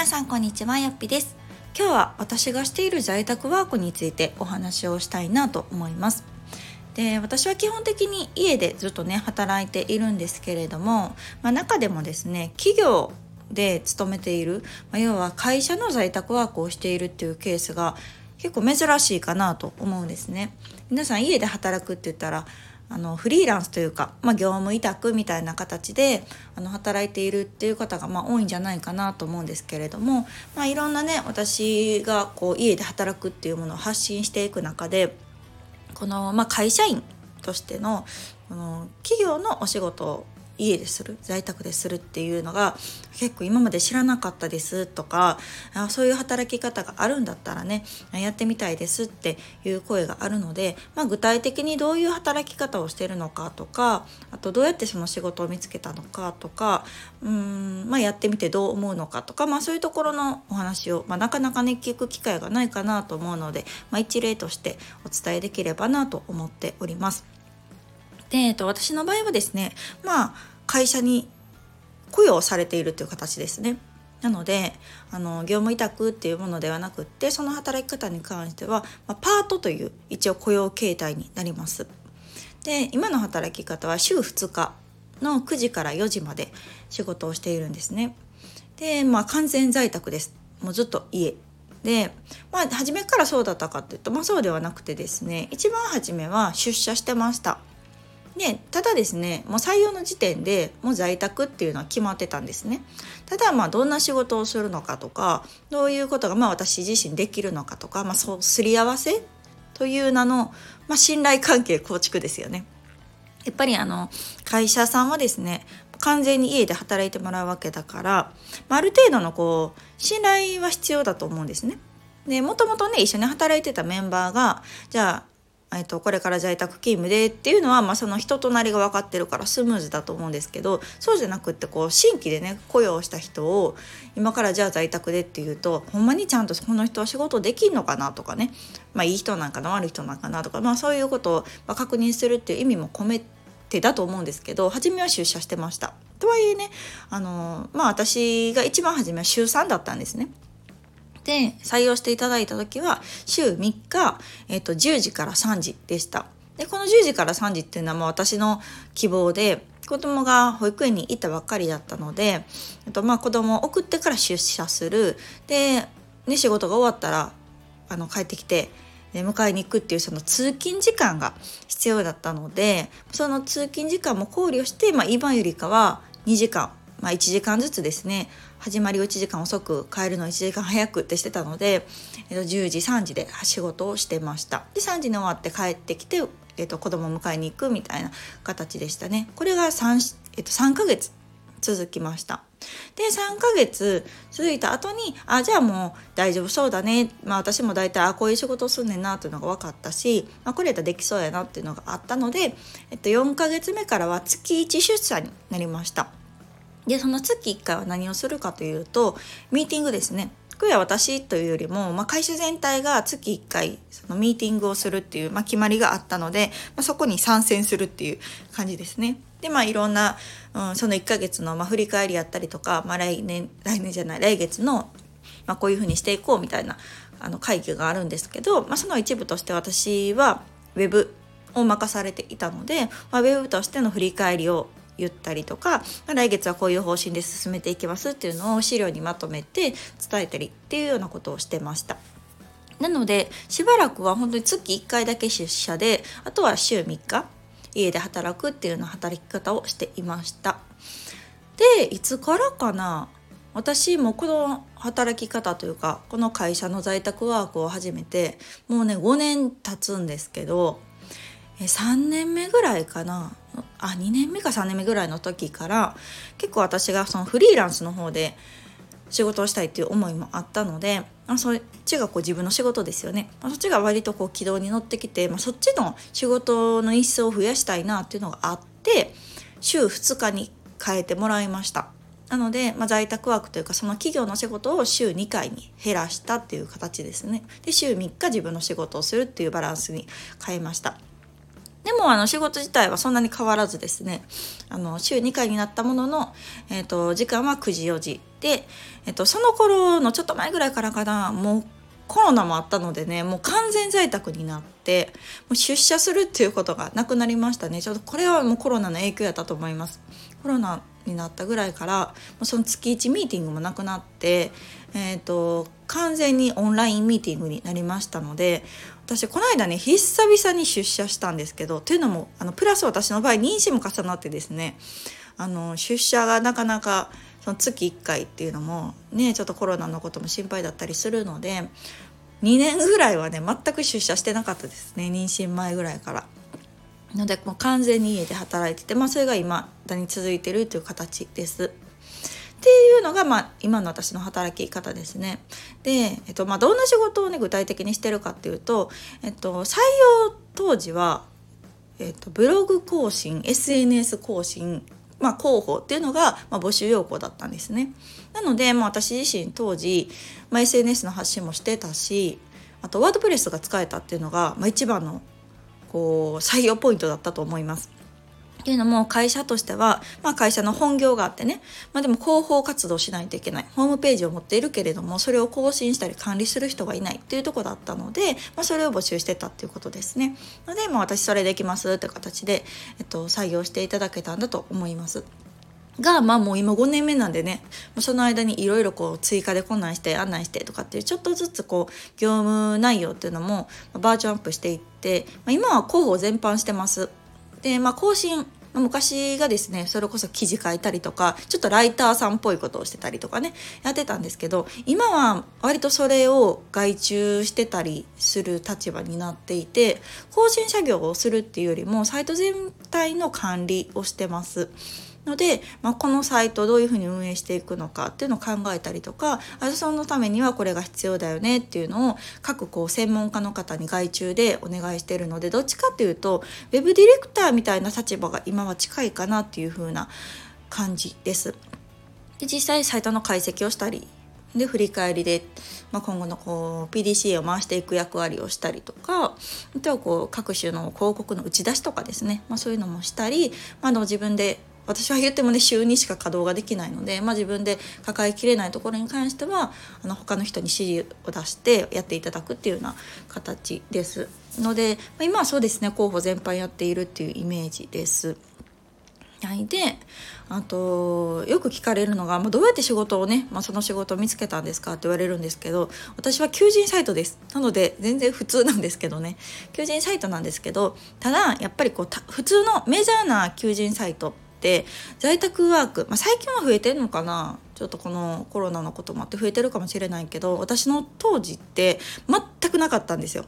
皆さんこんにちはよっぴです。今日は私がしている在宅ワークについてお話をしたいなと思います。で私は基本的に家でずっとね働いているんですけれども、まあ、中でもですね企業で勤めている、まあ、要は会社の在宅ワークをしているっていうケースが結構珍しいかなと思うんですね。皆さん家で働くって言ったらあのフリーランスというか、まあ、業務委託みたいな形であの働いているっていう方がまあ多いんじゃないかなと思うんですけれども、まあ、いろんなね私がこう家で働くっていうものを発信していく中でこの、まあ、会社員としてのこの企業のお仕事家でする在宅でするっていうのが結構今まで知らなかったですとかあそういう働き方があるんだったらねやってみたいですっていう声があるので、まあ、具体的にどういう働き方をしてるのかとかあとどうやってその仕事を見つけたのかとかうん、まあ、やってみてどう思うのかとか、まあ、そういうところのお話を、まあ、なかなかね聞く機会がないかなと思うので、まあ、一例としてお伝えできればなと思っております。で、えっと、私の場合はですねまあ会社に雇用されているという形ですね。なのであの業務委託っていうものではなくってその働き方に関しては、まあ、パートという一応雇用形態になります。で今の働き方は週2日の9時から4時まで仕事をしているんですね。でまあ完全在宅です。もうずっと家でまあ初めからそうだったかっていうと、まあ、そうではなくてですね一番初めは出社してました。でただですねもう採用の時点でもう在宅っていうのは決まってたんですねただまあどんな仕事をするのかとかどういうことがまあ私自身できるのかとか、まあ、そうすり合わせという名の、まあ、信頼関係構築ですよねやっぱりあの会社さんはですね完全に家で働いてもらうわけだから、まあ、ある程度のこう信頼は必要だと思うんですね。でもともとね一緒に働いてたメンバーがじゃあえっと、これから在宅勤務でっていうのは、まあ、その人となりが分かってるからスムーズだと思うんですけどそうじゃなくってこう新規でね雇用した人を今からじゃあ在宅でっていうとほんまにちゃんとこの人は仕事できんのかなとかね、まあ、いい人なんかな悪い人なんかなとか、まあ、そういうことを確認するっていう意味も込めてだと思うんですけど初めは出社してました。とはいえねあのまあ私が一番初めは週3だったんですね。で採用していただいた時は週3日、えっと、10時から3時でした。でこの10時から3時っていうのはもう私の希望で子供が保育園に行ったばっかりだったので、えっと、まあ子供を送ってから出社するで、ね、仕事が終わったらあの帰ってきてで迎えに行くっていうその通勤時間が必要だったのでその通勤時間も考慮して、まあ、今よりかは2時間、まあ、1時間ずつですね。始まりを1時間遅く帰るの1時間早くってしてたので、えっと、10時3時で仕事をしてました。で3時に終わって帰ってきて、えっと、子供を迎えに行くみたいな形でしたね。これが 3,、えっと、3ヶ月続きました。で3ヶ月続いた後にあじゃあもう大丈夫そうだね、まあ、私も大体あこういう仕事すんねんなっていうのが分かったし、まあ、これやったらできそうやなっていうのがあったので、えっと、4ヶ月目からは月1出社になりました。でその月1回は何をするかというとミーティングですね今日は私というよりも、まあ、会社全体が月1回そのミーティングをするっていう、まあ、決まりがあったので、まあ、そこに参戦するっていう感じですね。でまあいろんな、うん、その1ヶ月の、まあ、振り返りやったりとか、まあ、来年来年じゃない来月の、まあ、こういうふうにしていこうみたいなあの会議があるんですけど、まあ、その一部として私はウェブを任されていたので、まあ、ウェブとしての振り返りを言ったりとか、まあ、来月はこういう方針で進めていきますっていうのを資料にまとめて伝えたりっていうようなことをしてました。なのでしばらくは本当に月1回だけ出社であとは週3日家で働くっていうような働き方をしていました。でいつからかな私もこの働き方というかこの会社の在宅ワークを始めてもうね5年経つんですけど3年目ぐらいかな。あ2年目か3年目ぐらいの時から結構私がそのフリーランスの方で仕事をしたいっていう思いもあったのであそっちがこう自分の仕事ですよね、ま、そっちが割とこう軌道に乗ってきて、ま、そっちの仕事の一層を増やしたいなっていうのがあって週2日に変えてもらいました。なので、まあ、在宅ワークというかその企業の仕事を週2回に減らしたっていう形ですね。で週3日自分の仕事をするっていうバランスに変えました。でもあの仕事自体はそんなに変わらずですねあの週2回になったものの、えーと、時間は9時4時で、えーと、その頃のちょっと前ぐらいからかなもうコロナもあったのでねもう完全在宅になってもう出社するっていうことがなくなりましたね。ちょっとこれはもうコロナの影響やったと思います。コロナになったぐらいからもうその月1ミーティングもなくなって、えーと完全にオンラインミーティングになりましたので私この間ね久々に出社したんですけどというのもあのプラス私の場合妊娠も重なってですねあの出社がなかなかその月1回っていうのもねちょっとコロナのことも心配だったりするので2年ぐらいはね全く出社してなかったですね妊娠前ぐらいから。のでもう完全に家で働いてて、まあ、それが今だに続いてるという形です。っていうのが、まあ、今の私の働き方ですね。で、えっとまあ、どんな仕事をね具体的にしてるかっていうと、えっと、採用当時は、えっと、ブログ更新 SNS 更新まあ、広報っていうのが、まあ、募集要項だったんですね。なので、まあ、私自身当時、まあ、SNS の発信もしてたしあとワードプレスが使えたっていうのが、まあ、一番のこう採用ポイントだったと思います。っていうのも会社としては、まあ、会社の本業があってね、まあ、でも広報活動しないといけないホームページを持っているけれどもそれを更新したり管理する人がいないっていうとこだったので、まあ、それを募集してたっていうことですね。ので、まあ、私それできますって形で、えっと、採用していただけたんだと思います。がまあもう今5年目なんでねその間にいろいろこう追加でこんなんして案内してとかっていうちょっとずつこう業務内容っていうのもバージョンアップしていって、まあ、今は広報全般してます。でまあ更新昔がですねそれこそ記事書いたりとかちょっとライターさんっぽいことをしてたりとかねやってたんですけど今は割とそれを外注してたりする立場になっていて更新作業をするっていうよりもサイト全体の管理をしてます。ので、まあ、このサイトをどういうふうに運営していくのかっていうのを考えたりとかあそのためにはこれが必要だよねっていうのを各こう専門家の方に外注でお願いしているのでどっちかっていうと web ディレクターみたいな立場が今は近いかなっていうふうな感じです。で実際サイトの解析をしたりで振り返りで、まあ、今後のこう PDCA を回していく役割をしたりとかあとはこう各種の広告の打ち出しとかですね、まあ、そういうのもしたり、まあ、の自分で私は言ってもね週2しか稼働ができないので、まあ、自分で抱えきれないところに関してはあの他の人に指示を出してやっていただくっていうような形です。ので、まあ、今はそうですね候補全般やっているっていうイメージです。はい、であとよく聞かれるのが、まあ、どうやって仕事をね、まあ、その仕事を見つけたんですか？って言われるんですけど私は求人サイトです。なので全然普通なんですけどね。求人サイトなんですけどただやっぱりこう普通のメジャーな求人サイトって在宅ワーク、まあ、最近は増えてるのかな？ちょっとこのコロナのこともあって増えてるかもしれないけど私の当時って全くなかったんですよ。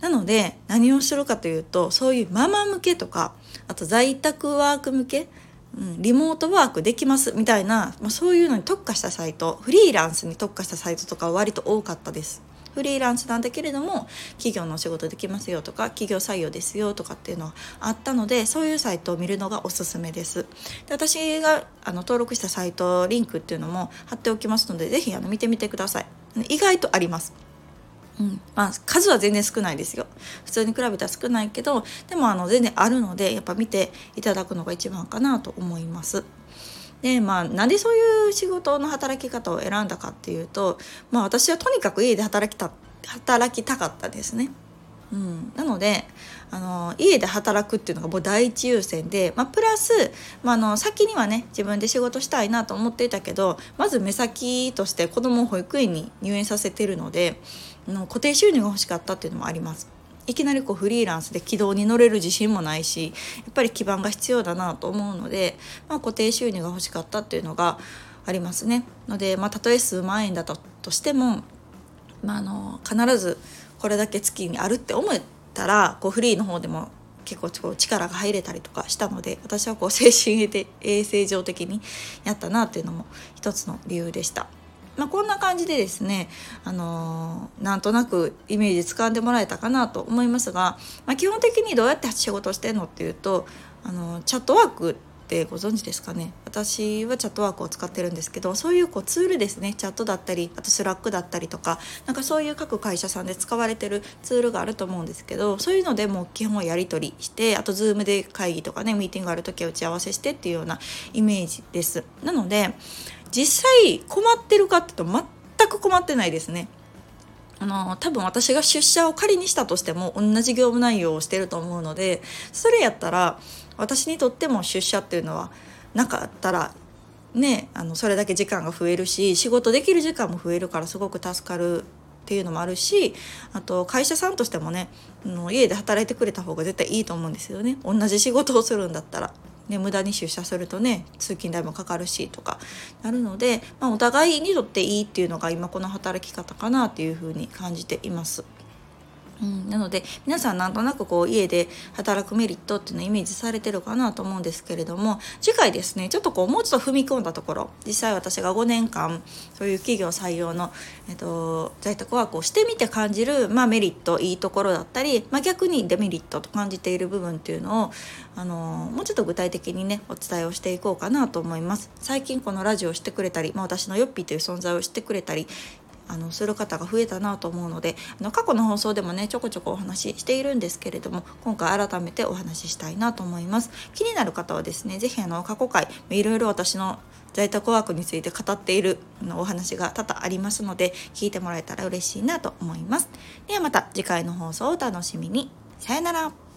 なので何をするかというとそういうママ向けとかあと在宅ワーク向け、うん、リモートワークできますみたいな、まあ、そういうのに特化したサイトフリーランスに特化したサイトとかは割と多かったです。フリーランスなんだけれども企業のお仕事できますよとか企業採用ですよとかっていうのはあったのでそういうサイトを見るのがおすすめです。で私があの登録したサイトリンクっていうのも貼っておきますので是非あの見てみてください。意外とあります。うんまあ、数は全然少ないですよ普通に比べたら少ないけどでもあの全然あるのでやっぱ見ていただくのが一番かなと思います。でまあなんでそういう仕事の働き方を選んだかっていうと、まあ、私はとにかく家で働きた働きたかったですね。うん、なのであの家で働くっていうのがもう第一優先で、まあ、プラス、まあ、の先にはね自分で仕事したいなと思っていたけどまず目先として子供を保育園に入園させてるのであの固定収入が欲しかったっていうのもあります。いきなりこうフリーランスで軌道に乗れる自信もないしやっぱり基盤が必要だなと思うので、まあ、固定収入が欲しかったっていうのがありますね。ので、まあ、たとえ数万円だととしても、まあ、の必ずこれだけ月にあるって思ったらこうフリーの方でも結構力が入れたりとかしたので私はこう精神衛生上的にやったなっていうのも一つの理由でした。まあ、こんな感じでですね、あのー、なんとなくイメージつかんでもらえたかなと思いますが、まあ、基本的にどうやって仕事してんのっていうと、あのー、 Chatwork ってご存知ですかね。私は Chatwork を使ってるんですけどそういうこうツールですね。チャットだったりあと Slack だったりとかなんかそういう各会社さんで使われてるツールがあると思うんですけどそういうのでも基本はやり取りしてあと Zoom で会議とかねミーティングある時は打ち合わせしてっていうようなイメージです。なので実際困ってるかっていうと全く困ってないですね。あの多分私が出社を仮にしたとしても同じ業務内容をしてると思うのでそれやったら私にとっても出社っていうのはなかったらねあのそれだけ時間が増えるし仕事できる時間も増えるからすごく助かるっていうのもあるしあと会社さんとしてもね家で働いてくれた方が絶対いいと思うんですよね。同じ仕事をするんだったら。ね、無駄に出社するとね通勤代もかかるしとかなるので、まあ、お互いにとっていいっていうのが今この働き方かなっていうふうに感じています。うん、なので皆さんなんとなくこう家で働くメリットっていうのをイメージされてるかなと思うんですけれども次回ですねちょっとこうもうちょっと踏み込んだところ実際私が5年間そういう企業採用の、えっと、在宅ワークをしてみて感じる、まあ、メリットいいところだったり、まあ、逆にデメリットと感じている部分っていうのをあのもうちょっと具体的にねお伝えをしていこうかなと思います。最近このラジオをしてくれたり、まあ、私のヨッピーという存在をしてくれたりあのする方が増えたなと思うのであの過去の放送でもねちょこちょこお話ししているんですけれども今回改めてお話ししたいなと思います。気になる方はですね是非あの過去回いろいろ私の在宅ワークについて語っているお話が多々ありますので聞いてもらえたら嬉しいなと思います。ではまた次回の放送をお楽しみに。さよなら。